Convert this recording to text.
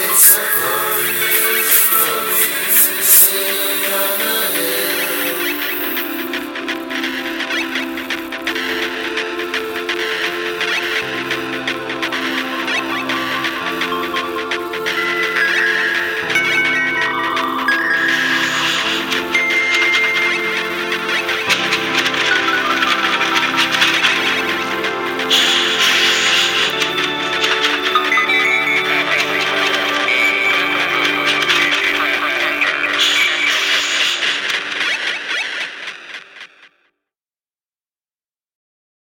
it's